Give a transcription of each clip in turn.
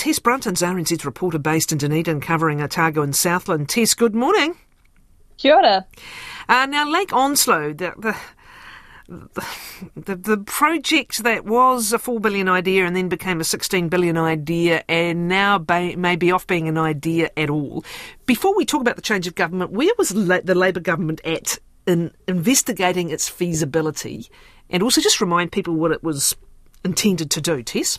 Tess Brunton's RNZ reporter based in Dunedin covering Otago and Southland. Tess, good morning. Kia ora. Uh, now, Lake Onslow, the, the the, the project that was a four billion idea and then became a sixteen billion idea, and now ba- may be off being an idea at all. Before we talk about the change of government, where was la- the Labor government at in investigating its feasibility, and also just remind people what it was intended to do, Tess?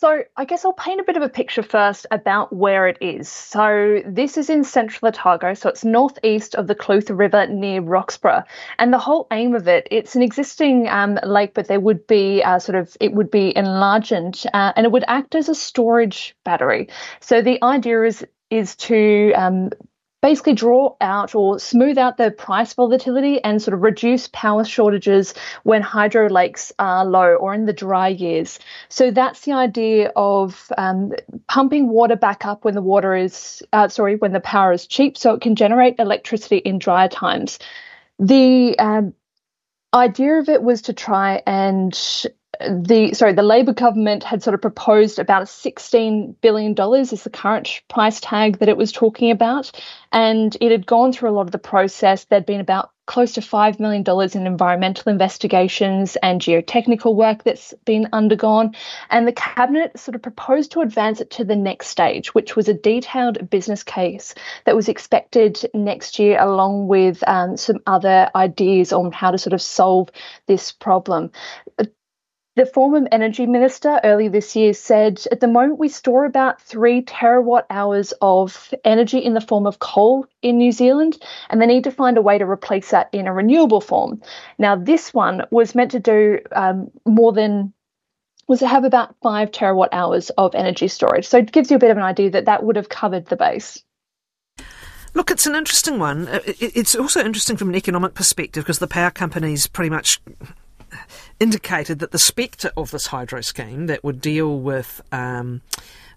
So, I guess I'll paint a bit of a picture first about where it is. So, this is in central Otago, so it's northeast of the Clutha River near Roxburgh. And the whole aim of it, it's an existing um, lake, but there would be uh, sort of, it would be enlarged uh, and it would act as a storage battery. So, the idea is is to um, basically draw out or smooth out the price volatility and sort of reduce power shortages when hydro lakes are low or in the dry years. So that's the idea of um, pumping water back up when the water is, uh, sorry, when the power is cheap, so it can generate electricity in drier times. The um, idea of it was to try and the sorry the Labor government had sort of proposed about sixteen billion dollars is the current price tag that it was talking about, and it had gone through a lot of the process. There'd been about close to five million dollars in environmental investigations and geotechnical work that's been undergone, and the cabinet sort of proposed to advance it to the next stage, which was a detailed business case that was expected next year, along with um, some other ideas on how to sort of solve this problem the former energy minister earlier this year said at the moment we store about three terawatt hours of energy in the form of coal in New Zealand, and they need to find a way to replace that in a renewable form. Now, this one was meant to do um, more than was to have about five terawatt hours of energy storage. So it gives you a bit of an idea that that would have covered the base. Look, it's an interesting one. It's also interesting from an economic perspective because the power companies pretty much indicated that the spectre of this hydro scheme that would deal with um,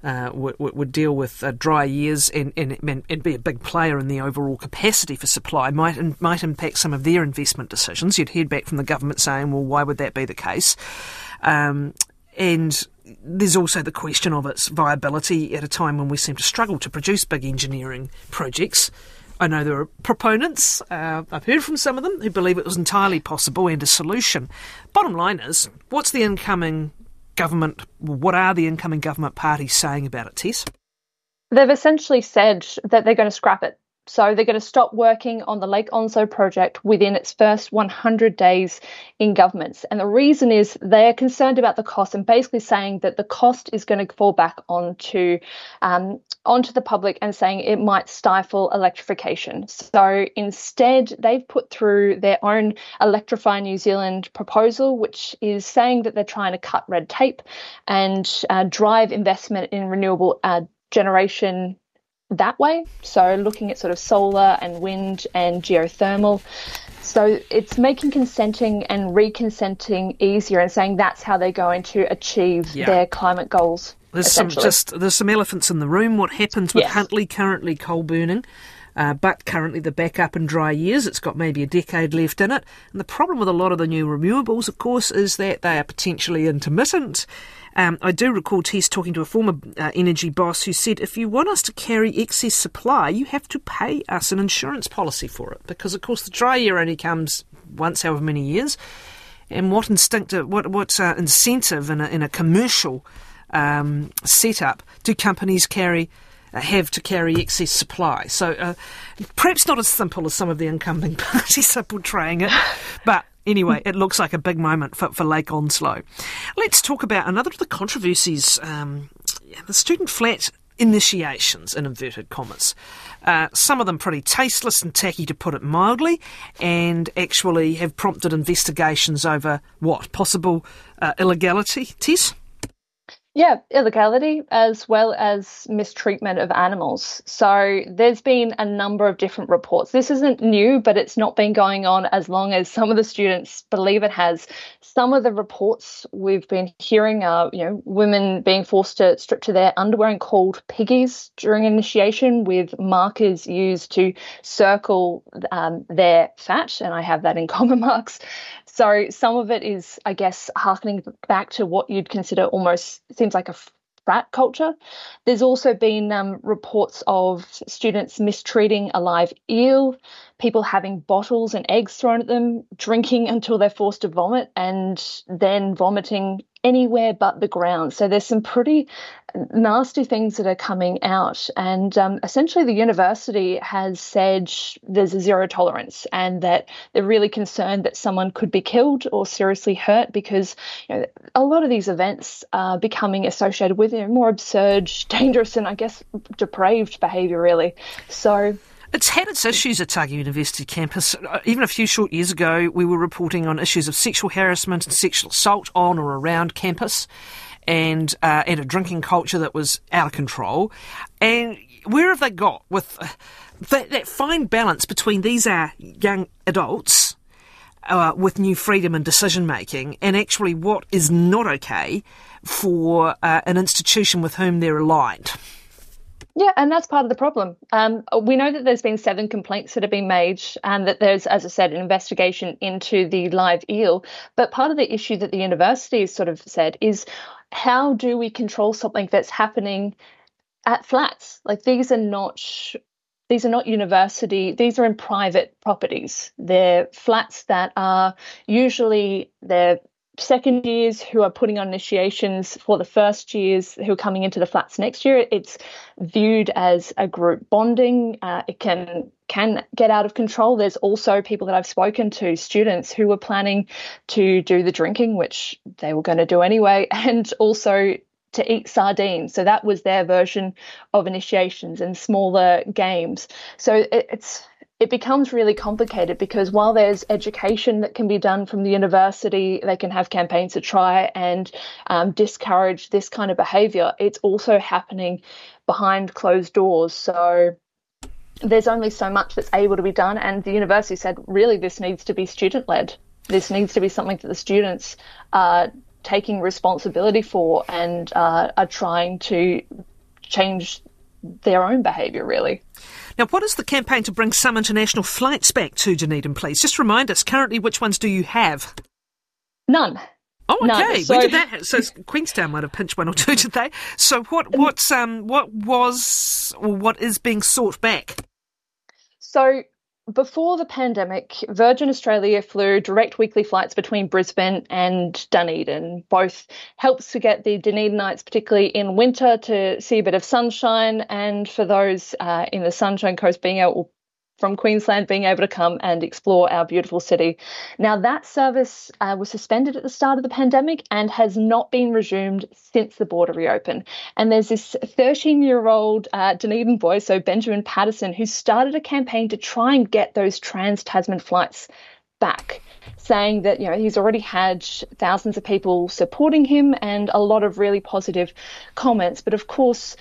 uh, would, would, deal with uh, dry years and, and, and, be a big player in the overall capacity for supply might might impact some of their investment decisions. You'd heard back from the government saying, "Well, why would that be the case?" Um, and there's also the question of its viability at a time when we seem to struggle to produce big engineering projects. I know there are proponents, uh, I've heard from some of them, who believe it was entirely possible and a solution. Bottom line is, what's the incoming government, what are the incoming government parties saying about it, Tess? They've essentially said that they're going to scrap it. So they're going to stop working on the Lake Onslow project within its first 100 days in governments. And the reason is they're concerned about the cost and basically saying that the cost is going to fall back onto um, onto the public and saying it might stifle electrification. So instead, they've put through their own Electrify New Zealand proposal, which is saying that they're trying to cut red tape and uh, drive investment in renewable uh, generation that way. So looking at sort of solar and wind and geothermal. So it's making consenting and reconsenting easier and saying that's how they're going to achieve yeah. their climate goals. There's some just there's some elephants in the room. What happens with yes. Huntly currently coal burning? Uh, but currently the backup in dry years, it's got maybe a decade left in it. And the problem with a lot of the new renewables, of course, is that they are potentially intermittent. Um, I do recall Tess talking to a former uh, energy boss who said, if you want us to carry excess supply, you have to pay us an insurance policy for it. Because, of course, the dry year only comes once however many years. And what instinctive, what, what uh, incentive in a, in a commercial um, setup do companies carry uh, have to carry excess supply. So uh, perhaps not as simple as some of the incumbent parties are portraying it, but Anyway, it looks like a big moment for, for Lake Onslow. Let's talk about another of the controversies um, the student flat initiations, in inverted commas. Uh, some of them pretty tasteless and tacky, to put it mildly, and actually have prompted investigations over what? Possible uh, illegality, Tess? Yeah, illegality as well as mistreatment of animals. So there's been a number of different reports. This isn't new, but it's not been going on as long as some of the students believe it has. Some of the reports we've been hearing are, you know, women being forced to strip to their underwear and called piggies during initiation with markers used to circle um, their fat, and I have that in comma marks. So some of it is, I guess, harkening back to what you'd consider almost seems like a frat culture. There's also been um, reports of students mistreating a live eel, people having bottles and eggs thrown at them, drinking until they're forced to vomit, and then vomiting anywhere but the ground. So there's some pretty nasty things that are coming out. And um, essentially, the university has said there's a zero tolerance and that they're really concerned that someone could be killed or seriously hurt because you know, a lot of these events are becoming associated with you know, more absurd, dangerous, and I guess depraved behaviour, really. So. It's had its issues at Otago University campus. Uh, even a few short years ago, we were reporting on issues of sexual harassment and sexual assault on or around campus and uh, and a drinking culture that was out of control. And where have they got with uh, that, that, fine balance between these are young adults uh, with new freedom and decision making, and actually what is not okay for uh, an institution with whom they're aligned? Yeah, and that's part of the problem. Um, we know that there's been seven complaints that have been made, and that there's, as I said, an investigation into the live eel. But part of the issue that the university has sort of said is how do we control something that's happening at flats? Like these are not these are not university these are in private properties they're flats that are usually they're second years who are putting on initiations for the first years who are coming into the flats next year. It's viewed as a group bonding. Uh, it can can get out of control. There's also people that I've spoken to, students who were planning to do the drinking, which they were going to do anyway, and also to eat sardines. So that was their version of initiations and smaller games. So it, it's it becomes really complicated because while there's education that can be done from the university, they can have campaigns to try and um, discourage this kind of behaviour. It's also happening behind closed doors. So there's only so much that's able to be done. And the university said, really, this needs to be student led. This needs to be something that the students are taking responsibility for and uh, are trying to change their own behaviour, really. Now, what is the campaign to bring some international flights back to Dunedin, please? Just remind us currently which ones do you have? None. Oh, okay. So, did that? So Queenstown might have pinched one or two, did they? So what? What's um? What was or what is being sought back? So before the pandemic, Virgin Australia flew direct weekly flights between Brisbane and Dunedin. Both helps to get the Dunedinites, particularly in winter, to see a bit of sunshine, and for those uh, in the Sunshine Coast being able from Queensland being able to come and explore our beautiful city. Now, that service uh, was suspended at the start of the pandemic and has not been resumed since the border reopened. And there's this 13 year old uh, Dunedin boy, so Benjamin Patterson, who started a campaign to try and get those trans Tasman flights back saying that you know he's already had thousands of people supporting him and a lot of really positive comments but of course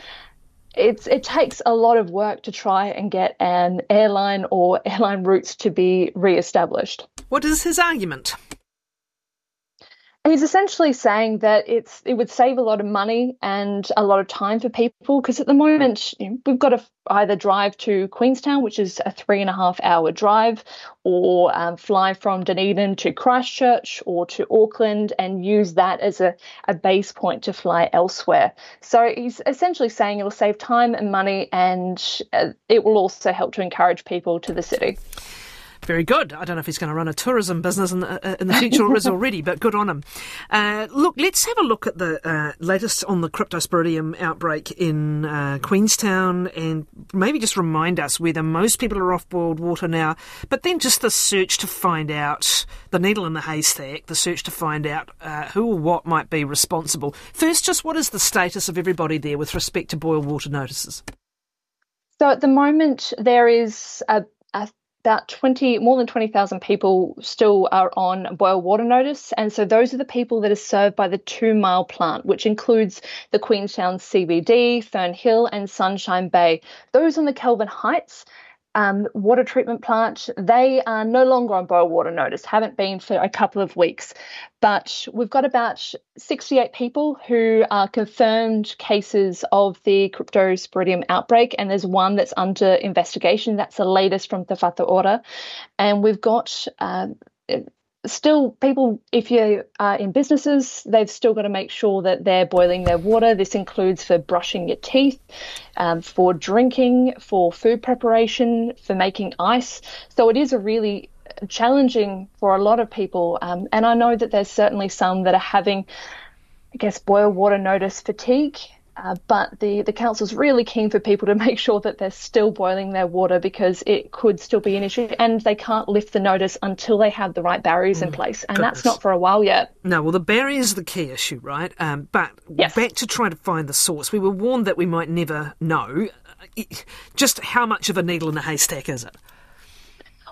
it's it takes a lot of work to try and get an airline or airline routes to be re-established. What is his argument? He's essentially saying that it's it would save a lot of money and a lot of time for people because at the moment you know, we've got to either drive to Queenstown, which is a three and a half hour drive, or um, fly from Dunedin to Christchurch or to Auckland and use that as a, a base point to fly elsewhere. So he's essentially saying it'll save time and money and uh, it will also help to encourage people to the city. Very good. I don't know if he's going to run a tourism business in the, uh, in the future or is already, but good on him. Uh, look, let's have a look at the uh, latest on the cryptosporidium outbreak in uh, Queenstown and maybe just remind us whether most people are off boiled water now, but then just the search to find out the needle in the haystack, the search to find out uh, who or what might be responsible. First, just what is the status of everybody there with respect to boil water notices? So at the moment, there is a, a about 20 more than 20,000 people still are on boil water notice. And so those are the people that are served by the 2 mile plant which includes the Queenstown CBD, Fern Hill and Sunshine Bay. Those on the Kelvin Heights um, water treatment plant, they are no longer on boil water notice, haven't been for a couple of weeks. But we've got about 68 people who are confirmed cases of the cryptosporidium outbreak, and there's one that's under investigation. That's the latest from Te Whatu Ora. And we've got uh, still people if you are in businesses they've still got to make sure that they're boiling their water. This includes for brushing your teeth um, for drinking for food preparation for making ice. So it is a really challenging for a lot of people um, and i know that there's certainly some that are having i guess boil water notice fatigue uh, but the, the council's really keen for people to make sure that they're still boiling their water because it could still be an issue and they can't lift the notice until they have the right barriers mm, in place. And goodness. that's not for a while yet. No, well, the barriers are the key issue, right? Um, but yes. back to try to find the source. We were warned that we might never know. Just how much of a needle in a haystack is it?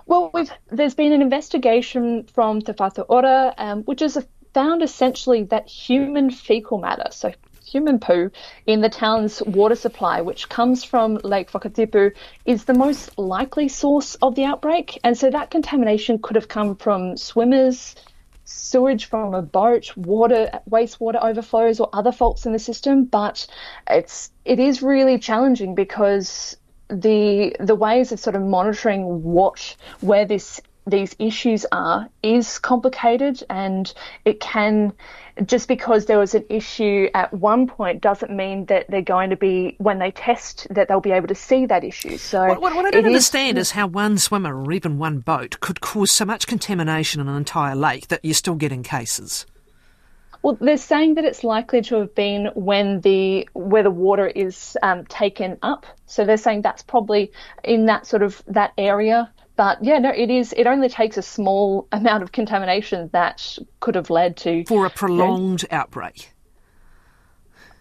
Well, there's been an investigation from Te Whatu Ora, um, which has found essentially that human fecal matter, so human poo in the town's water supply, which comes from Lake Whakatipu, is the most likely source of the outbreak. And so that contamination could have come from swimmers, sewage from a boat, water, wastewater overflows, or other faults in the system. But it's it is really challenging because the the ways of sort of monitoring what where this these issues are is complicated and it can just because there was an issue at one point doesn't mean that they're going to be when they test that they'll be able to see that issue. So what, what, I don't understand is, is how one swimmer or even one boat could cause so much contamination in an entire lake that you're still getting cases. Well, they're saying that it's likely to have been when the where the water is um, taken up. So they're saying that's probably in that sort of that area but yeah, no, it is. It only takes a small amount of contamination that could have led to for a prolonged you know, outbreak.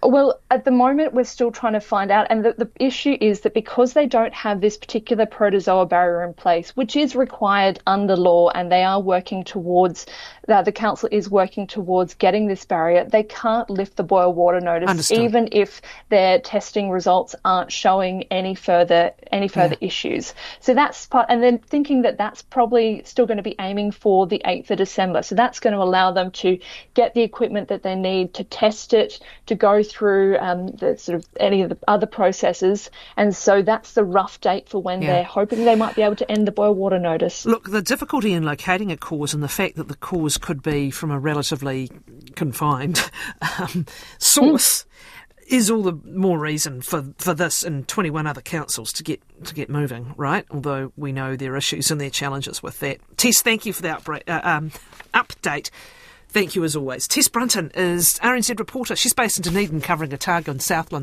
Well, at the moment, we're still trying to find out. And the, the issue is that because they don't have this particular protozoa barrier in place, which is required under law, and they are working towards, uh, the council is working towards getting this barrier, they can't lift the boil water notice, Understood. even if their testing results aren't showing any further any further yeah. issues. So that's part, and then thinking that that's probably still going to be aiming for the 8th of December. So that's going to allow them to get the equipment that they need to test it, to go through through um, the sort of any of the other processes, and so that's the rough date for when yeah. they're hoping they might be able to end the boil water notice. Look, the difficulty in locating a cause and the fact that the cause could be from a relatively confined um, source. Is all the more reason for, for this and 21 other councils to get to get moving, right? Although we know their issues and their challenges with that. Tess, thank you for the uh, um, update. Thank you as always. Tess Brunton is RNZ reporter. She's based in Dunedin covering Otago and Southland.